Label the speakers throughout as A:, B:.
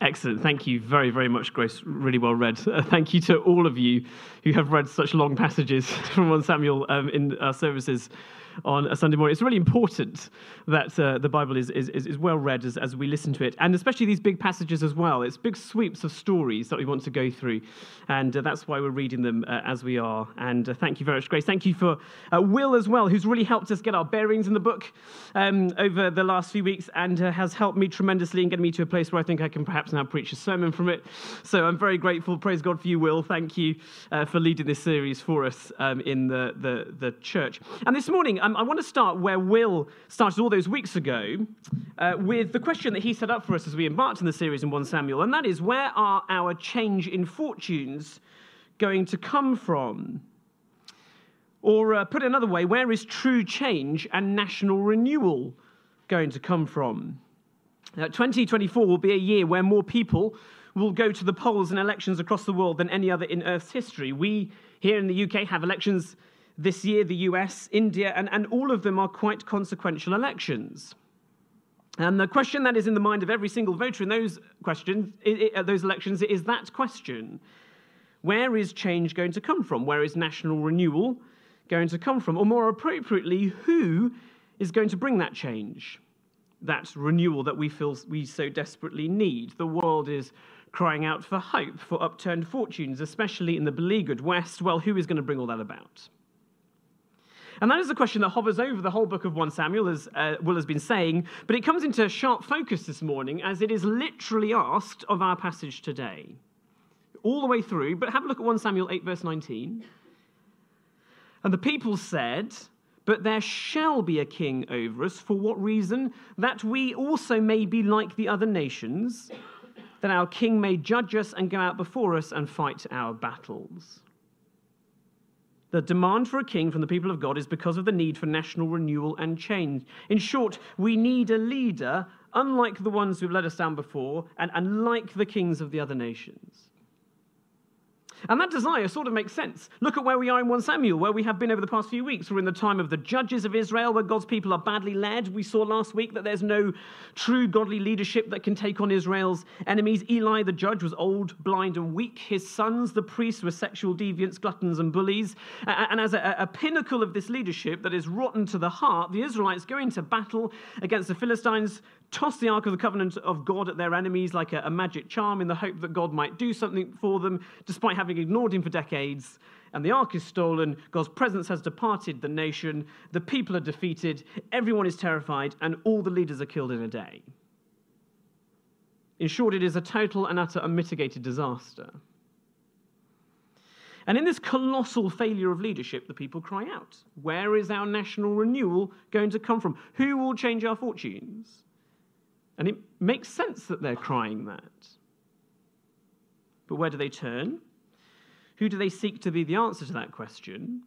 A: Excellent. Thank you very, very much, Grace. Really well read. Uh, thank you to all of you who have read such long passages from 1 Samuel um, in our services on a Sunday morning. It's really important that uh, the Bible is, is, is well read as, as we listen to it, and especially these big passages as well. It's big sweeps of stories that we want to go through, and uh, that's why we're reading them uh, as we are. And uh, thank you very much, Grace. Thank you for uh, Will as well, who's really helped us get our bearings in the book um, over the last few weeks and uh, has helped me tremendously in getting me to a place where I think I can perhaps now preach a sermon from it. So I'm very grateful. Praise God for you, Will. Thank you for leading this series for us um, in the, the, the church. And this morning, um, I want to start where Will started all those weeks ago uh, with the question that he set up for us as we embarked on the series in 1 Samuel, and that is where are our change in fortunes going to come from? Or uh, put another way, where is true change and national renewal going to come from? Uh, 2024 will be a year where more people will go to the polls and elections across the world than any other in Earth's history. We here in the UK have elections this year, the US, India, and, and all of them are quite consequential elections. And the question that is in the mind of every single voter in those questions, uh, those elections, is that question: Where is change going to come from? Where is national renewal going to come from? Or more appropriately, who is going to bring that change, that renewal that we feel we so desperately need? The world is crying out for hope, for upturned fortunes, especially in the beleaguered West. Well, who is going to bring all that about? And that is the question that hovers over the whole book of 1 Samuel, as uh, Will has been saying, but it comes into sharp focus this morning as it is literally asked of our passage today. All the way through, but have a look at 1 Samuel 8, verse 19. And the people said, But there shall be a king over us. For what reason? That we also may be like the other nations, that our king may judge us and go out before us and fight our battles. The demand for a king from the people of God is because of the need for national renewal and change. In short, we need a leader unlike the ones who've led us down before and unlike the kings of the other nations. And that desire sort of makes sense. Look at where we are in 1 Samuel, where we have been over the past few weeks. We're in the time of the judges of Israel, where God's people are badly led. We saw last week that there's no true godly leadership that can take on Israel's enemies. Eli, the judge, was old, blind, and weak. His sons, the priests, were sexual deviants, gluttons, and bullies. And as a, a pinnacle of this leadership that is rotten to the heart, the Israelites go into battle against the Philistines toss the Ark of the Covenant of God at their enemies like a, a, magic charm in the hope that God might do something for them, despite having ignored him for decades. And the Ark is stolen, God's presence has departed the nation, the people are defeated, everyone is terrified, and all the leaders are killed in a day. In short, it is a total and utter unmitigated disaster. And in this colossal failure of leadership, the people cry out Where is our national renewal going to come from? Who will change our fortunes? And it makes sense that they're crying that. But where do they turn? Who do they seek to be the answer to that question?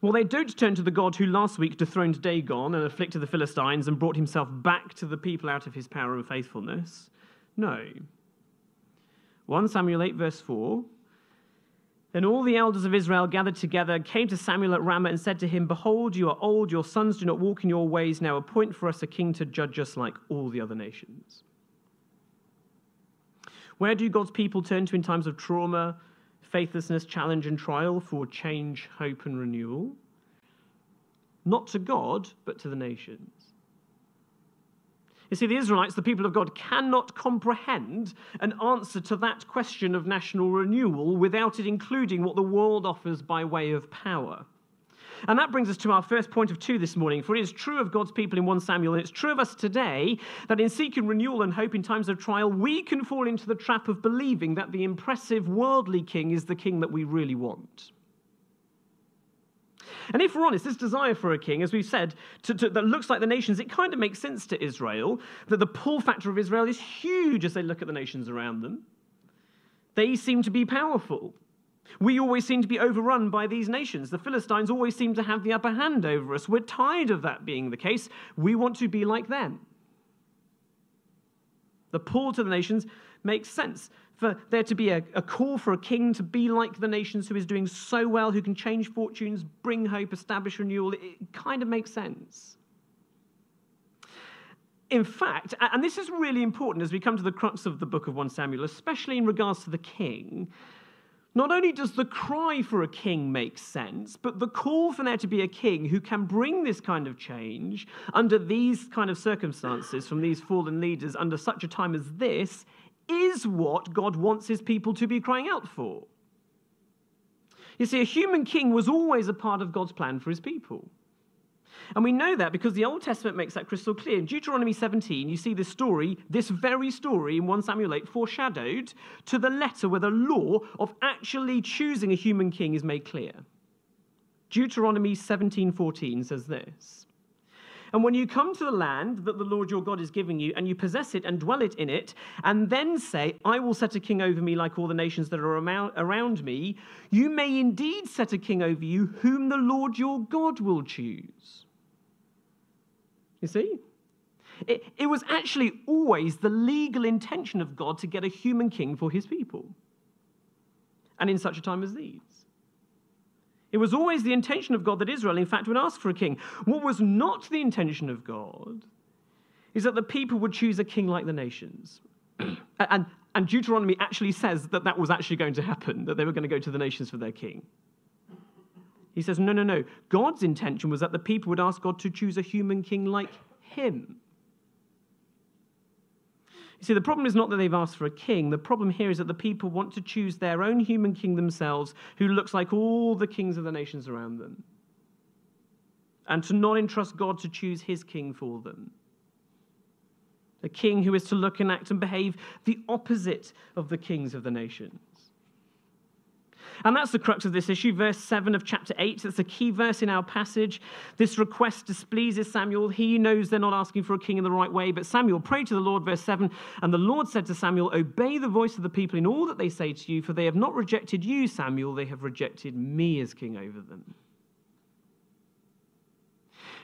A: Well, they don't turn to the God who last week dethroned Dagon and afflicted the Philistines and brought himself back to the people out of his power and faithfulness. No. 1 Samuel 8, verse 4 then all the elders of Israel gathered together, came to Samuel at Ramah, and said to him, Behold, you are old, your sons do not walk in your ways. Now appoint for us a king to judge us like all the other nations. Where do God's people turn to in times of trauma, faithlessness, challenge, and trial for change, hope, and renewal? Not to God, but to the nations. You see, the Israelites, the people of God, cannot comprehend an answer to that question of national renewal without it including what the world offers by way of power. And that brings us to our first point of two this morning. For it is true of God's people in 1 Samuel, and it's true of us today, that in seeking renewal and hope in times of trial, we can fall into the trap of believing that the impressive worldly king is the king that we really want. And if we're honest, this desire for a king, as we've said, to, to, that looks like the nations, it kind of makes sense to Israel that the pull factor of Israel is huge as they look at the nations around them. They seem to be powerful. We always seem to be overrun by these nations. The Philistines always seem to have the upper hand over us. We're tired of that being the case. We want to be like them. The pull to the nations makes sense for there to be a, a, call for a king to be like the nations who is doing so well, who can change fortunes, bring hope, establish renewal, it kind of makes sense. in fact, and this is really important as we come to the crux of the book of 1 Samuel, especially in regards to the king, not only does the cry for a king make sense, but the call for there to be a king who can bring this kind of change under these kind of circumstances from these fallen leaders under such a time as this is what God wants his people to be crying out for. You see, a human king was always a part of God's plan for his people. And we know that because the Old Testament makes that crystal clear. In Deuteronomy 17, you see this story, this very story in 1 Samuel 8, foreshadowed to the letter where the law of actually choosing a human king is made clear. Deuteronomy 17:14 says this. And when you come to the land that the Lord your God is giving you, and you possess it and dwell it in it, and then say, I will set a king over me like all the nations that are around me, you may indeed set a king over you whom the Lord your God will choose. You see? It, it was actually always the legal intention of God to get a human king for his people. And in such a time as these. It was always the intention of God that Israel, in fact, would ask for a king. What was not the intention of God is that the people would choose a king like the nations. and, and Deuteronomy actually says that that was actually going to happen, that they were going to go to the nations for their king. He says, no, no, no. God's intention was that the people would ask God to choose a human king like him. You see, the problem is not that they've asked for a king. The problem here is that the people want to choose their own human king themselves, who looks like all the kings of the nations around them, and to not entrust God to choose his king for them. A king who is to look and act and behave the opposite of the kings of the nations. And that's the crux of this issue. Verse 7 of chapter 8, that's a key verse in our passage. This request displeases Samuel. He knows they're not asking for a king in the right way, but Samuel prayed to the Lord, verse 7, and the Lord said to Samuel, Obey the voice of the people in all that they say to you, for they have not rejected you, Samuel, they have rejected me as king over them.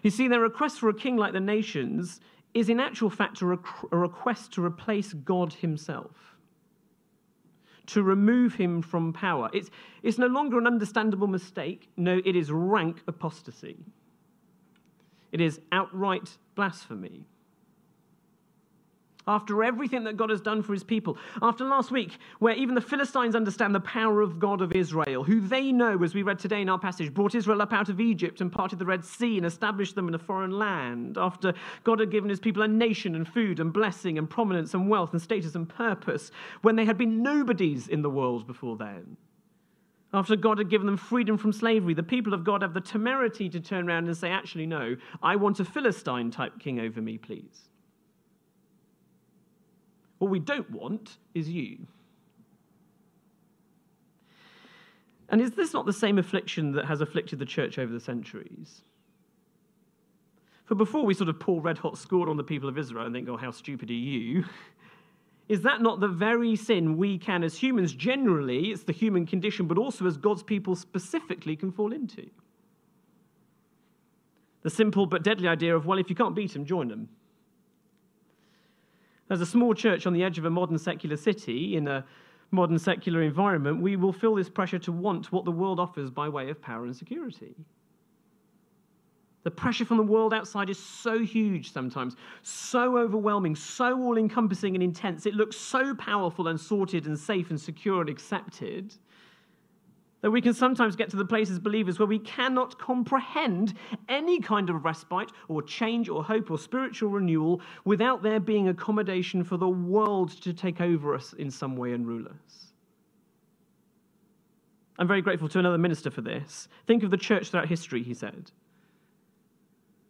A: You see, their request for a king like the nations is in actual fact a, request to replace God himself to remove him from power. It's, it's no longer an understandable mistake. No, it is rank apostasy. It is outright blasphemy after everything that God has done for his people. After last week, where even the Philistines understand the power of God of Israel, who they know, as we read today in our passage, brought Israel up out of Egypt and parted the Red Sea and established them in a foreign land. After God had given his people a nation and food and blessing and prominence and wealth and status and purpose, when they had been nobodies in the world before then. After God had given them freedom from slavery, the people of God have the temerity to turn around and say, actually, no, I want a Philistine type king over me, please. What we don't want is you. And is this not the same affliction that has afflicted the church over the centuries? For before we sort of pour red hot scorn on the people of Israel and think, oh, how stupid are you? Is that not the very sin we can, as humans generally, it's the human condition, but also as God's people specifically, can fall into? The simple but deadly idea of, well, if you can't beat them, join them. As a small church on the edge of a modern secular city, in a modern secular environment, we will feel this pressure to want what the world offers by way of power and security. The pressure from the world outside is so huge sometimes, so overwhelming, so all encompassing and intense. It looks so powerful and sorted and safe and secure and accepted that we can sometimes get to the place as believers where we cannot comprehend any kind of respite or change or hope or spiritual renewal without there being accommodation for the world to take over us in some way and rule us. I'm very grateful to another minister for this. Think of the church throughout history, he said.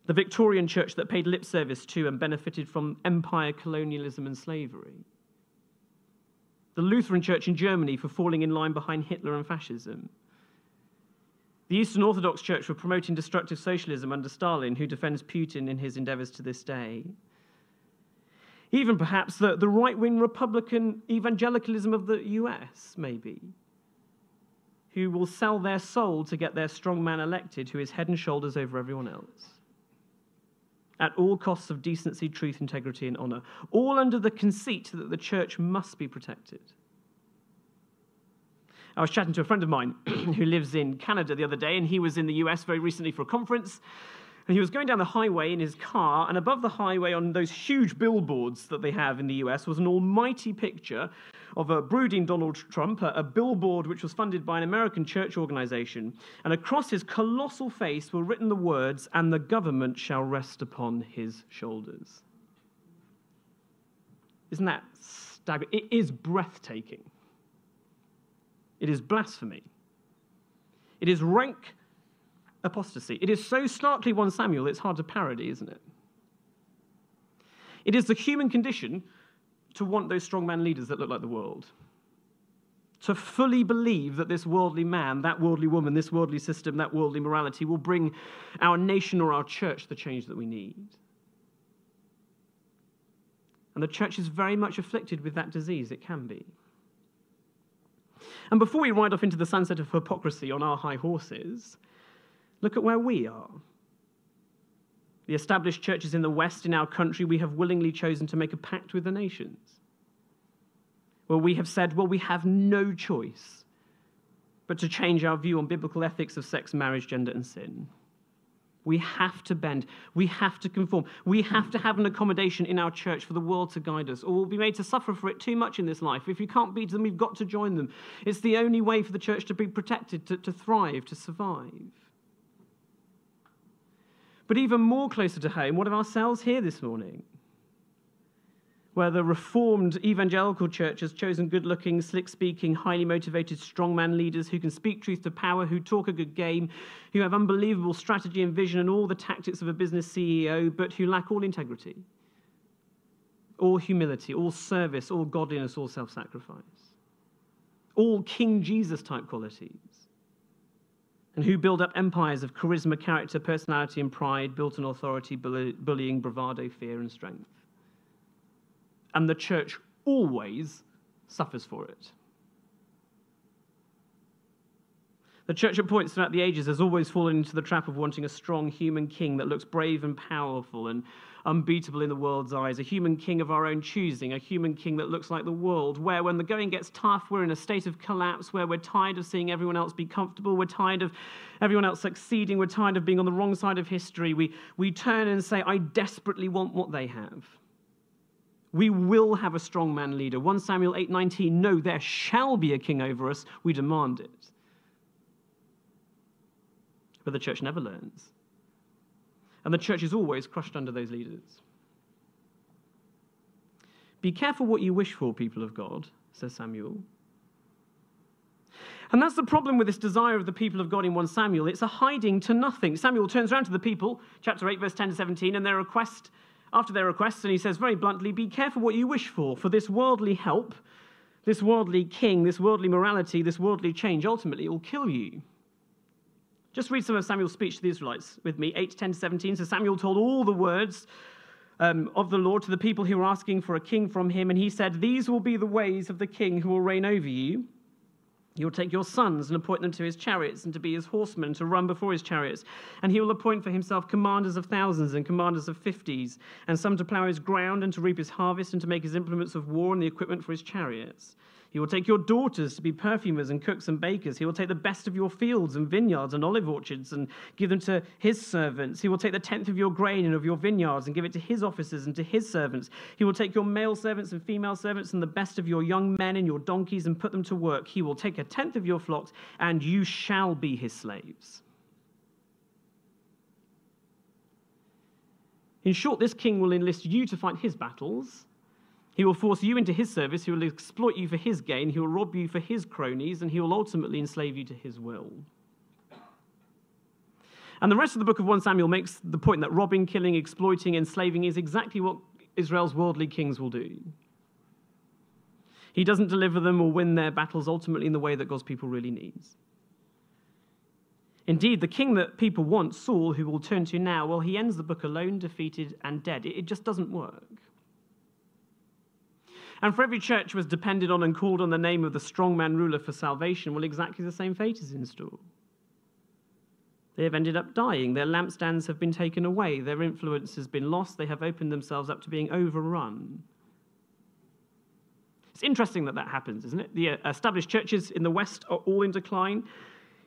A: The Victorian church that paid lip service to and benefited from empire, colonialism, and slavery the Lutheran Church in Germany for falling in line behind Hitler and fascism, the Eastern Orthodox Church for promoting destructive socialism under Stalin, who defends Putin in his endeavors to this day. Even perhaps the, the right wing Republican evangelicalism of the US, maybe, who will sell their soul to get their strong man elected, who is head and shoulders over everyone else at all costs of decency, truth, integrity, and honor, all under the conceit that the church must be protected. I was chatting to a friend of mine who lives in Canada the other day, and he was in the US very recently for a conference. And he was going down the highway in his car, and above the highway, on those huge billboards that they have in the US, was an almighty picture of a brooding Donald Trump, a, a billboard which was funded by an American church organization. And across his colossal face were written the words, And the government shall rest upon his shoulders. Isn't that staggering? It is breathtaking. It is blasphemy. It is rank apostasy. It is so starkly 1 Samuel, it's hard to parody, isn't it? It is the human condition to want those strongman leaders that look like the world. To fully believe that this worldly man, that worldly woman, this worldly system, that worldly morality will bring our nation or our church the change that we need. And the church is very much afflicted with that disease, it can be. And before we ride off into the sunset of hypocrisy on our high horses, look at where we are. The established churches in the West in our country, we have willingly chosen to make a pact with the nations. Where we have said, well, we have no choice but to change our view on biblical ethics of sex, marriage, gender, and sin. We have to bend. We have to conform. We have to have an accommodation in our church for the world to guide us, or we'll be made to suffer for it too much in this life. If you can't beat them, we've got to join them. It's the only way for the church to be protected, to, to thrive, to survive. But even more closer to home, what of ourselves here this morning? Where the reformed evangelical church has chosen good looking, slick speaking, highly motivated strongman leaders who can speak truth to power, who talk a good game, who have unbelievable strategy and vision and all the tactics of a business CEO, but who lack all integrity, all humility, all service, all godliness, all self sacrifice, all King Jesus type qualities and who build up empires of charisma, character, personality, and pride, built on authority, bullying, bravado, fear, and strength. And the church always suffers for it. The church at points throughout the ages has always fallen into the trap of wanting a strong human king that looks brave and powerful and unbeatable in the world's eyes, a human king of our own choosing, a human king that looks like the world, where when the going gets tough, we're in a state of collapse, where we're tired of seeing everyone else be comfortable, we're tired of everyone else succeeding, we're tired of being on the wrong side of history. We, we turn and say, I desperately want what they have. We will have a strong man leader. 1 Samuel 8:19, no, there shall be a king over us. We demand it. But the church never learns. And the church is always crushed under those leaders. Be careful what you wish for, people of God, says Samuel. And that's the problem with this desire of the people of God in 1 Samuel. It's a hiding to nothing. Samuel turns around to the people, chapter 8, verse 10 to 17, and their request, after their request, and he says very bluntly, Be careful what you wish for, for this worldly help, this worldly king, this worldly morality, this worldly change, ultimately will kill you. Just read some of Samuel's speech to the Israelites with me, 8, 10 to 17. So Samuel told all the words um, of the Lord to the people who were asking for a king from him, and he said, These will be the ways of the king who will reign over you. He will take your sons and appoint them to his chariots and to be his horsemen and to run before his chariots. And he will appoint for himself commanders of thousands and commanders of fifties, and some to plough his ground and to reap his harvest and to make his implements of war and the equipment for his chariots. He will take your daughters to be perfumers and cooks and bakers. He will take the best of your fields and vineyards and olive orchards and give them to his servants. He will take the tenth of your grain and of your vineyards and give it to his officers and to his servants. He will take your male servants and female servants and the best of your young men and your donkeys and put them to work. He will take a tenth of your flocks, and you shall be his slaves. In short, this king will enlist you to fight his battles he will force you into his service, he will exploit you for his gain, he will rob you for his cronies, and he will ultimately enslave you to his will. And the rest of the book of 1 Samuel makes the point that robbing, killing, exploiting, enslaving is exactly what Israel's worldly kings will do. He doesn't deliver them or win their battles ultimately in the way that God's people really needs. Indeed, the king that people want, Saul, who we'll turn to now, well, he ends the book alone, defeated, and dead. It just doesn't work. And for every church was depended on and called on the name of the strongman ruler for salvation, well, exactly the same fate is in store. They have ended up dying. Their lampstands have been taken away. Their influence has been lost. They have opened themselves up to being overrun. It's interesting that that happens, isn't it? The uh, established churches in the West are all in decline.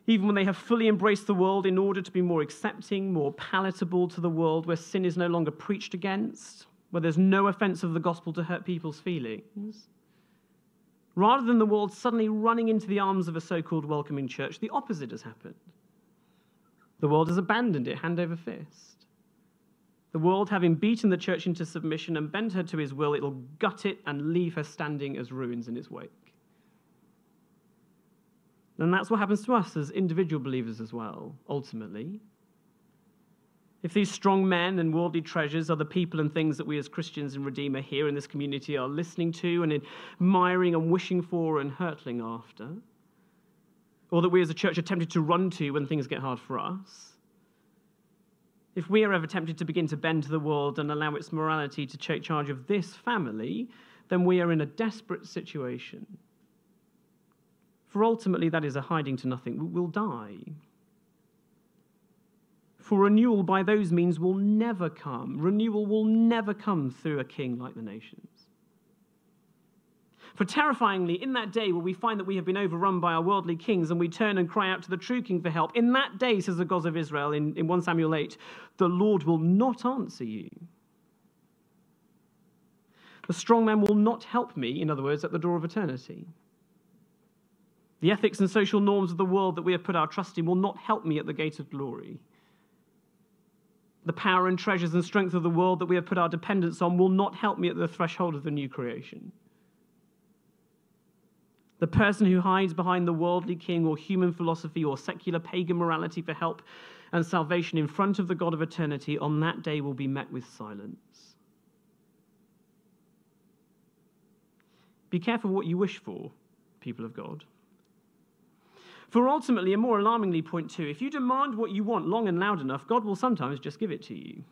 A: even when they have fully embraced the world in order to be more accepting, more palatable to the world, where sin is no longer preached against, where there's no offense of the gospel to hurt people's feelings. Rather than the world suddenly running into the arms of a so called welcoming church, the opposite has happened. The world has abandoned it hand over fist. The world, having beaten the church into submission and bent her to his will, it'll gut it and leave her standing as ruins in its wake. And that's what happens to us as individual believers as well, ultimately. If these strong men and worldly treasures are the people and things that we as Christians and Redeemer here in this community are listening to and admiring and wishing for and hurtling after, or that we as a church are tempted to run to when things get hard for us, if we are ever tempted to begin to bend to the world and allow its morality to take charge of this family, then we are in a desperate situation. For ultimately, that is a hiding to nothing. We'll die. For renewal by those means will never come. Renewal will never come through a king like the nations. For terrifyingly, in that day where we find that we have been overrun by our worldly kings and we turn and cry out to the true king for help, in that day, says the God of Israel in, in 1 Samuel 8, the Lord will not answer you. The strong man will not help me, in other words, at the door of eternity. The ethics and social norms of the world that we have put our trust in will not help me at the gate of glory. The power and treasures and strength of the world that we have put our dependence on will not help me at the threshold of the new creation. The person who hides behind the worldly king or human philosophy or secular pagan morality for help and salvation in front of the God of eternity on that day will be met with silence. Be careful what you wish for, people of God. For ultimately, and more alarmingly, point two, if you demand what you want long and loud enough, God will sometimes just give it to you.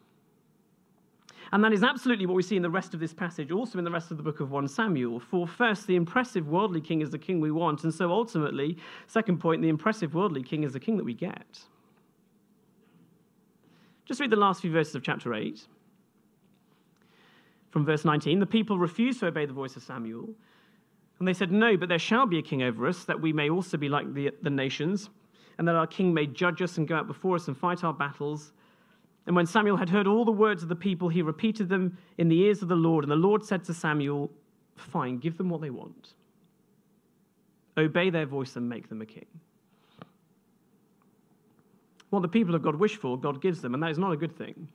A: And that is absolutely what we see in the rest of this passage, also in the rest of the book of 1 Samuel. For first, the impressive worldly king is the king we want. And so ultimately, second point, the impressive worldly king is the king that we get. Just read the last few verses of chapter 8. From verse 19, the people refused to obey the voice of Samuel. And they said, No, but there shall be a king over us, that we may also be like the, the nations, and that our king may judge us and go out before us and fight our battles. And when Samuel had heard all the words of the people, he repeated them in the ears of the Lord. And the Lord said to Samuel, Fine, give them what they want. Obey their voice and make them a king. What the people of God wish for, God gives them, and that is not a good thing.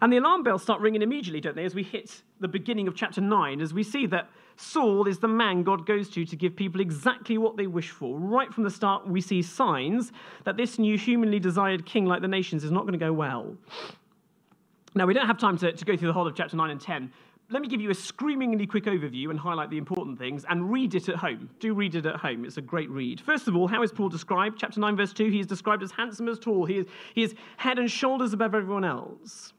A: And the alarm bells start ringing immediately, don't they, as we hit the beginning of chapter 9, as we see that Saul is the man God goes to to give people exactly what they wish for. Right from the start, we see signs that this new humanly desired king, like the nations, is not going to go well. Now, we don't have time to, to go through the whole of chapter 9 and 10. Let me give you a screamingly quick overview and highlight the important things and read it at home. Do read it at home. It's a great read. First of all, how is Paul described? Chapter 9, verse 2, he is described as handsome as tall. He is, he is head and shoulders above everyone else.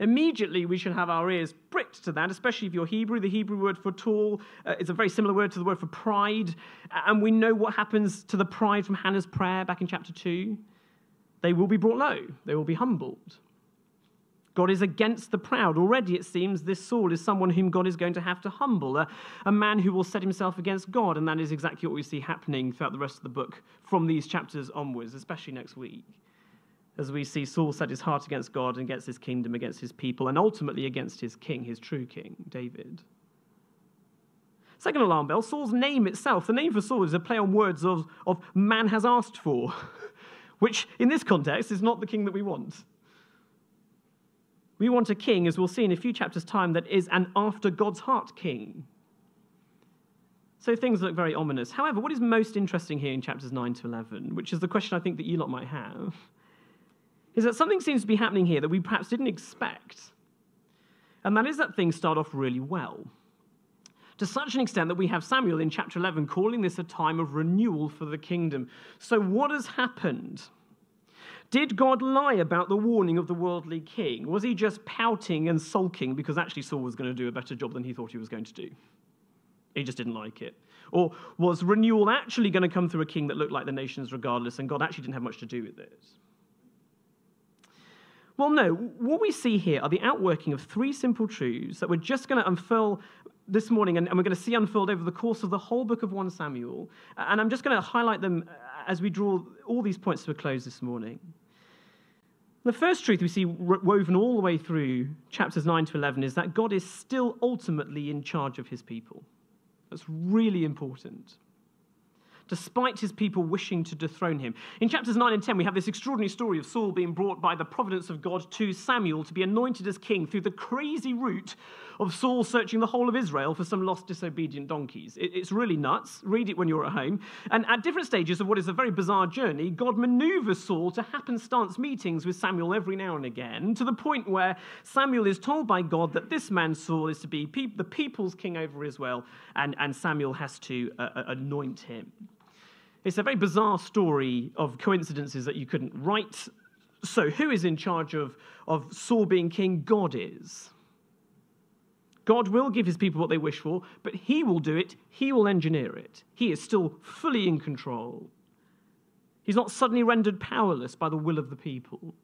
A: Immediately, we should have our ears pricked to that, especially if you're Hebrew. The Hebrew word for tall uh, is a very similar word to the word for pride. And we know what happens to the pride from Hannah's prayer back in chapter 2. They will be brought low, they will be humbled. God is against the proud. Already, it seems, this Saul is someone whom God is going to have to humble, a, a man who will set himself against God. And that is exactly what we see happening throughout the rest of the book from these chapters onwards, especially next week as we see Saul set his heart against God and against his kingdom, against his people, and ultimately against his king, his true king, David. Second alarm bell Saul's name itself. The name for Saul is a play on words of, of man has asked for, which in this context is not the king that we want. We want a king, as we'll see in a few chapters' time, that is an after God's heart king. So things look very ominous. However, what is most interesting here in chapters 9 to 11, which is the question I think that you lot might have, is that something seems to be happening here that we perhaps didn't expect. And that is that things start off really well. To such an extent that we have Samuel in chapter 11 calling this a time of renewal for the kingdom. So, what has happened? Did God lie about the warning of the worldly king? Was he just pouting and sulking because actually Saul was going to do a better job than he thought he was going to do? He just didn't like it. Or was renewal actually going to come through a king that looked like the nations regardless, and God actually didn't have much to do with it? Well, no. What we see here are the outworking of three simple truths that we're just going to unfurl this morning and, and we're going to see unfold over the course of the whole book of 1 Samuel. And I'm just going to highlight them uh, as we draw all these points to a close this morning. The first truth we see woven all the way through chapters 9 to 11 is that God is still ultimately in charge of his people. That's really important despite his people wishing to dethrone him. In chapters 9 and 10, we have this extraordinary story of Saul being brought by the providence of God to Samuel to be anointed as king through the crazy route of Saul searching the whole of Israel for some lost, disobedient donkeys. It's really nuts. Read it when you're at home. And at different stages of what is a very bizarre journey, God maneuvers Saul to happenstance meetings with Samuel every now and again, to the point where Samuel is told by God that this man, Saul, is to be the people's king over Israel, and, and Samuel has to uh, uh anoint him. It's a very bizarre story of coincidences that you couldn't write. So, who is in charge of, of Saul being king? God is. God will give his people what they wish for, but he will do it, he will engineer it. He is still fully in control. He's not suddenly rendered powerless by the will of the people.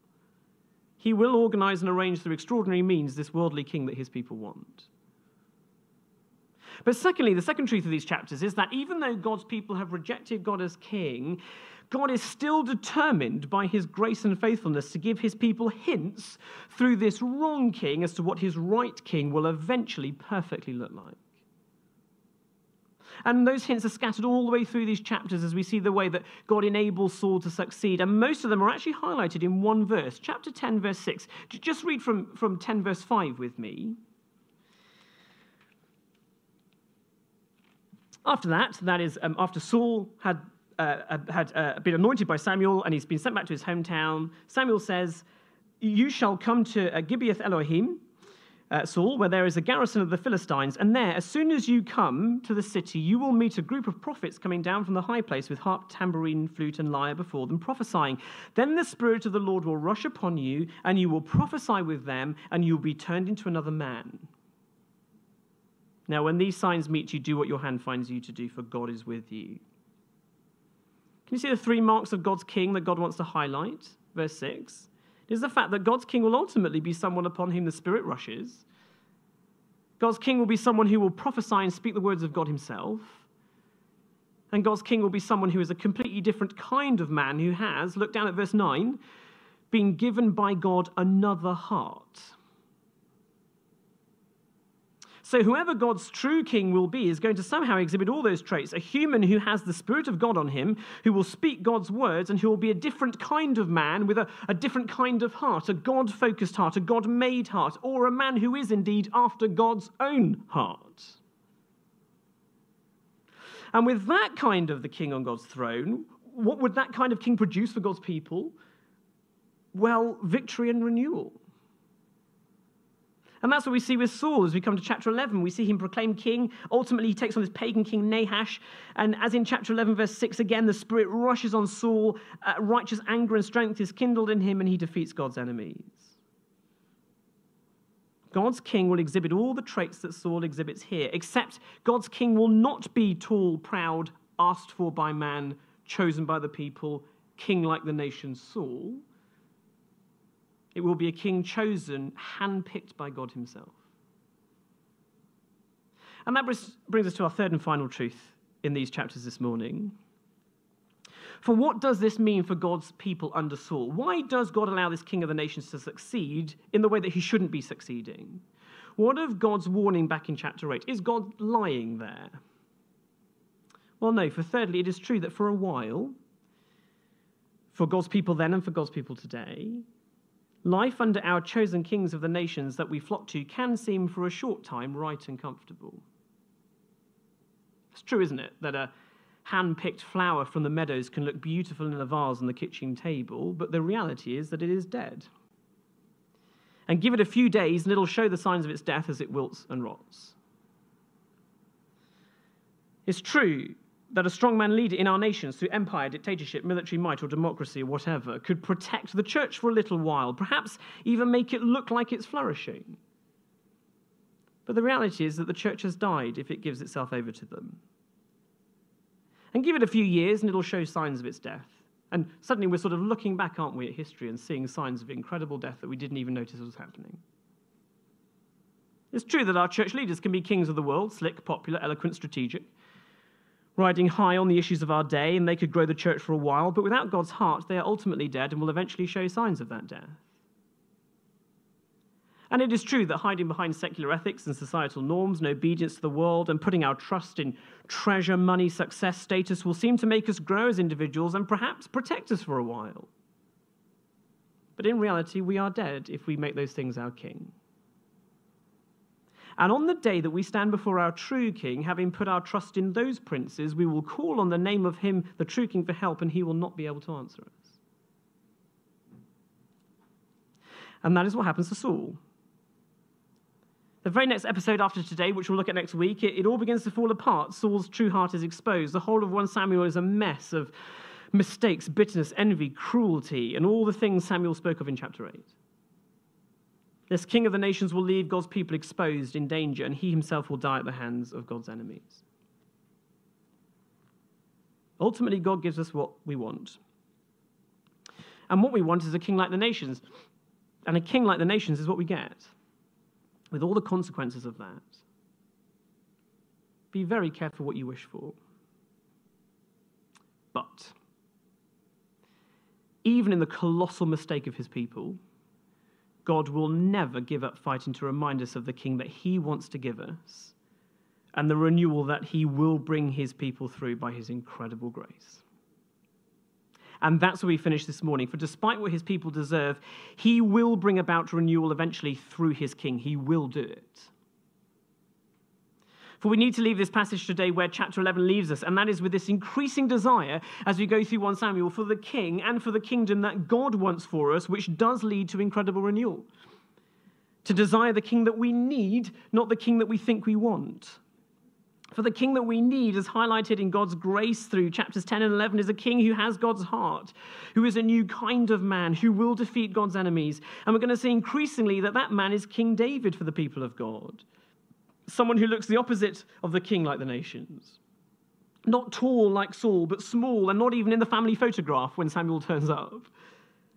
A: He will organize and arrange through extraordinary means this worldly king that his people want. But secondly, the second truth of these chapters is that even though God's people have rejected God as king, God is still determined by his grace and faithfulness to give his people hints through this wrong king as to what his right king will eventually perfectly look like. And those hints are scattered all the way through these chapters as we see the way that God enables Saul to succeed. And most of them are actually highlighted in one verse, chapter 10, verse 6. Just read from, from 10, verse 5 with me. After that, that is, um, after Saul had, uh, had uh, been anointed by Samuel and he's been sent back to his hometown, Samuel says, You shall come to uh, Gibeath Elohim, uh, Saul, where there is a garrison of the Philistines, and there, as soon as you come to the city, you will meet a group of prophets coming down from the high place with harp, tambourine, flute, and lyre before them, prophesying. Then the Spirit of the Lord will rush upon you, and you will prophesy with them, and you will be turned into another man. Now, when these signs meet you, do what your hand finds you to do, for God is with you. Can you see the three marks of God's king that God wants to highlight? Verse 6 it is the fact that God's king will ultimately be someone upon whom the Spirit rushes. God's king will be someone who will prophesy and speak the words of God himself. And God's king will be someone who is a completely different kind of man who has, look down at verse 9, been given by God another heart. So, whoever God's true king will be is going to somehow exhibit all those traits. A human who has the Spirit of God on him, who will speak God's words, and who will be a different kind of man with a, a different kind of heart, a God focused heart, a God made heart, or a man who is indeed after God's own heart. And with that kind of the king on God's throne, what would that kind of king produce for God's people? Well, victory and renewal. And that's what we see with Saul as we come to chapter 11. We see him proclaimed king. Ultimately, he takes on this pagan king Nahash. And as in chapter 11, verse 6, again, the Spirit rushes on Saul. Uh, righteous anger and strength is kindled in him, and he defeats God's enemies. God's king will exhibit all the traits that Saul exhibits here, except God's king will not be tall, proud, asked for by man, chosen by the people, king like the nation Saul. It will be a king chosen, handpicked by God Himself. And that brings us to our third and final truth in these chapters this morning. For what does this mean for God's people under Saul? Why does God allow this king of the nations to succeed in the way that he shouldn't be succeeding? What of God's warning back in chapter 8? Is God lying there? Well, no. For thirdly, it is true that for a while, for God's people then and for God's people today, Life under our chosen kings of the nations that we flock to can seem for a short time right and comfortable. It's true, isn't it, that a hand picked flower from the meadows can look beautiful in a vase on the kitchen table, but the reality is that it is dead. And give it a few days, and it'll show the signs of its death as it wilts and rots. It's true that a strongman leader in our nations through empire, dictatorship, military might, or democracy, or whatever, could protect the church for a little while, perhaps even make it look like it's flourishing. But the reality is that the church has died if it gives itself over to them. And give it a few years and it'll show signs of its death. And suddenly we're sort of looking back, aren't we, at history and seeing signs of incredible death that we didn't even notice was happening. It's true that our church leaders can be kings of the world, slick, popular, eloquent, strategic, riding high on the issues of our day, and they could grow the church for a while, but without God's heart, they are ultimately dead and will eventually show signs of that death. And it is true that hiding behind secular ethics and societal norms and obedience to the world and putting our trust in treasure, money, success, status will seem to make us grow as individuals and perhaps protect us for a while. But in reality, we are dead if we make those things our king. And on the day that we stand before our true king, having put our trust in those princes, we will call on the name of him, the true king, for help, and he will not be able to answer us. And that is what happens to Saul. The very next episode after today, which we'll look at next week, it, it all begins to fall apart. Saul's true heart is exposed. The whole of 1 Samuel is a mess of mistakes, bitterness, envy, cruelty, and all the things Samuel spoke of in chapter 8. This king of the nations will leave God's people exposed in danger, and he himself will die at the hands of God's enemies. Ultimately, God gives us what we want. And what we want is a king like the nations. And a king like the nations is what we get with all the consequences of that, be very careful what you wish for. But even in the colossal mistake of his people, God will never give up fighting to remind us of the king that he wants to give us and the renewal that he will bring his people through by his incredible grace. And that's where we finish this morning. For despite what his people deserve, he will bring about renewal eventually through his king. He will do it. For we need to leave this passage today where chapter 11 leaves us, and that is with this increasing desire as we go through 1 Samuel for the king and for the kingdom that God wants for us, which does lead to incredible renewal. To desire the king that we need, not the king that we think we want. For the king that we need, as highlighted in God's grace through chapters 10 and 11, is a king who has God's heart, who is a new kind of man, who will defeat God's enemies. And we're going to see increasingly that that man is King David for the people of God. Someone who looks the opposite of the king like the nations. Not tall like Saul, but small, and not even in the family photograph when Samuel turns up.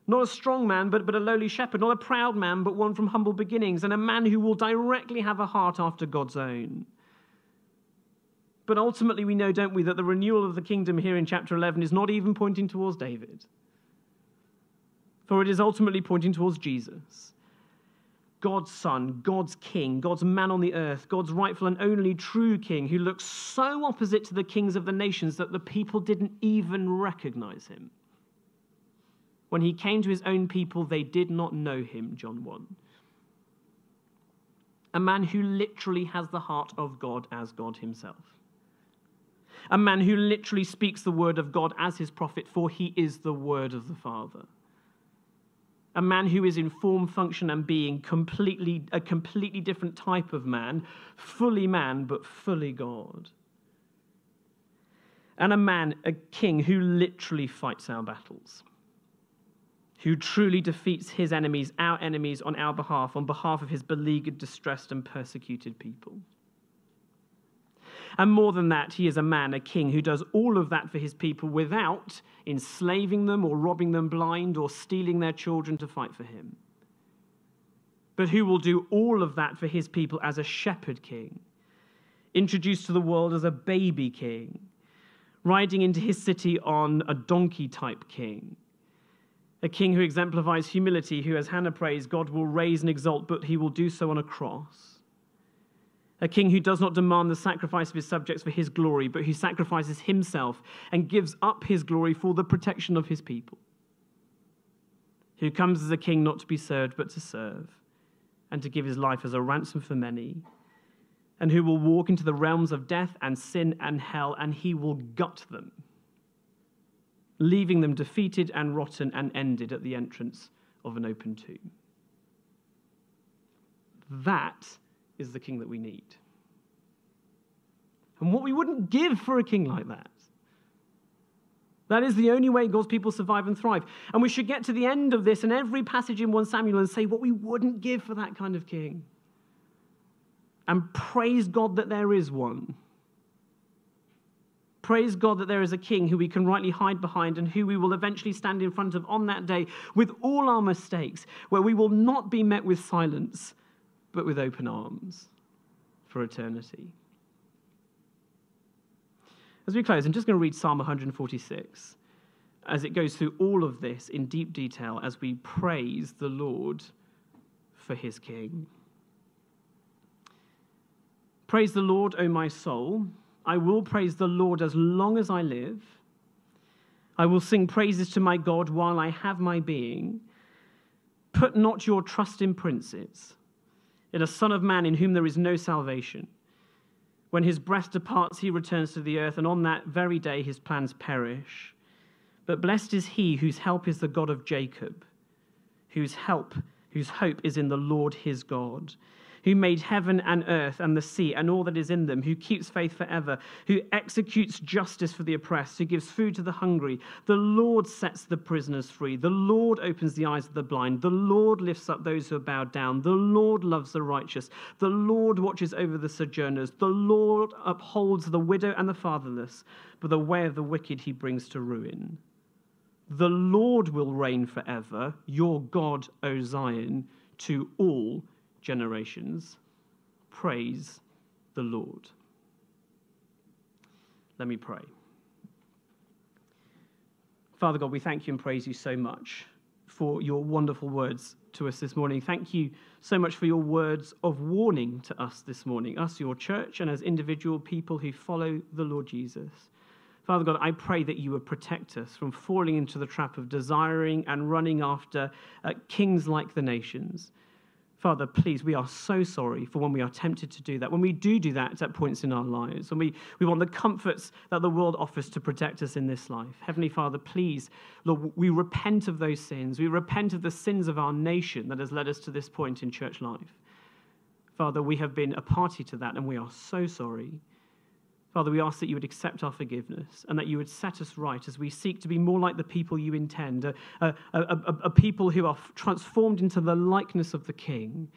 A: Not a strong man, but, but a lowly shepherd. Not a proud man, but one from humble beginnings, and a man who will directly have a heart after God's own. But ultimately, we know, don't we, that the renewal of the kingdom here in chapter 11 is not even pointing towards David. For it is ultimately pointing towards Jesus. God's son, God's king, God's man on the earth, God's rightful and only true king, who looks so opposite to the kings of the nations that the people didn't even recognize him. When he came to his own people, they did not know him, John 1. A man who literally has the heart of God as God himself a man who literally speaks the word of God as his prophet, for he is the word of the Father. A man who is in form, function, and being completely a completely different type of man, fully man, but fully God. And a man, a king who literally fights our battles, who truly defeats his enemies, our enemies, on our behalf, on behalf of his beleaguered, distressed, and persecuted people. And more than that, he is a man, a king, who does all of that for his people without enslaving them or robbing them blind or stealing their children to fight for him. But who will do all of that for his people as a shepherd king, introduced to the world as a baby king, riding into his city on a donkey type king. A king who exemplifies humility, who, as Hannah prays, God will raise and exalt, but he will do so on a cross a king who does not demand the sacrifice of his subjects for his glory, but who sacrifices himself and gives up his glory for the protection of his people. Who comes as a king not to be served, but to serve, and to give his life as a ransom for many. And who will walk into the realms of death and sin and hell, and he will gut them, leaving them defeated and rotten and ended at the entrance of an open tomb. That is the king that we need. And what we wouldn't give for a king like that. That is the only way God's people survive and thrive. And we should get to the end of this and every passage in 1 Samuel and say what we wouldn't give for that kind of king. And praise God that there is one. Praise God that there is a king who we can rightly hide behind and who we will eventually stand in front of on that day with all our mistakes, where we will not be met with silence, but with open arms for eternity. As we close, I'm just going to read Psalm 146 as it goes through all of this in deep detail as we praise the Lord for his King. Praise the Lord, O my soul. I will praise the Lord as long as I live. I will sing praises to my God while I have my being. Put not your trust in princes, in a son of man in whom there is no salvation. When his breath departs, he returns to the earth, and on that very day his plans perish. But blessed is he whose help is the God of Jacob, whose help, whose hope is in the Lord his God, who made heaven and earth and the sea and all that is in them, who keeps faith forever, who executes justice for the oppressed, who gives food to the hungry. The Lord sets the prisoners free. The Lord opens the eyes of the blind. The Lord lifts up those who are bowed down. The Lord loves the righteous. The Lord watches over the sojourners. The Lord upholds the widow and the fatherless, but the way of the wicked he brings to ruin. The Lord will reign forever, your God, O Zion, to all generations. Praise the Lord. Let me pray. Father God, we thank you and praise you so much for your wonderful words to us this morning. Thank you so much for your words of warning to us this morning, us, your church, and as individual people who follow the Lord Jesus. Father God, I pray that you would protect us from falling into the trap of desiring and running after uh, kings like the nations. Father, please, we are so sorry for when we are tempted to do that. When we do do that at points in our lives, when we, we want the comforts that the world offers to protect us in this life. Heavenly Father, please, Lord, we repent of those sins. We repent of the sins of our nation that has led us to this point in church life. Father, we have been a party to that, and we are so sorry. Father, we ask that you would accept our forgiveness and that you would set us right as we seek to be more like the people you intend, a, a, a, a, people who are transformed into the likeness of the King,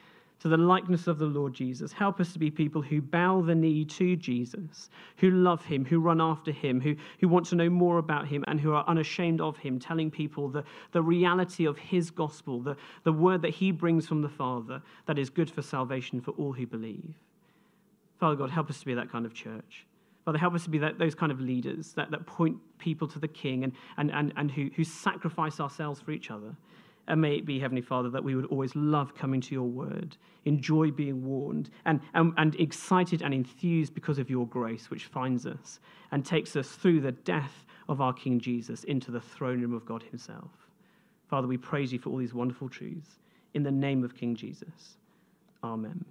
A: to the likeness of the Lord Jesus. Help us to be people who bow the knee to Jesus, who love him, who run after him, who, who want to know more about him, and who are unashamed of him, telling people the, the reality of his gospel, the, the word that he brings from the Father that is good for salvation for all who believe. Father God, help us to be that kind of church. Father, help us to be that, those kind of leaders that, that point people to the King and, and, and, and who, who sacrifice ourselves for each other. And may it be, Heavenly Father, that we would always love coming to your word, enjoy being warned, and, and, and excited and enthused because of your grace, which finds us and takes us through the death of our King Jesus into the throne room of God Himself. Father, we praise you for all these wonderful truths. In the name of King Jesus. Amen.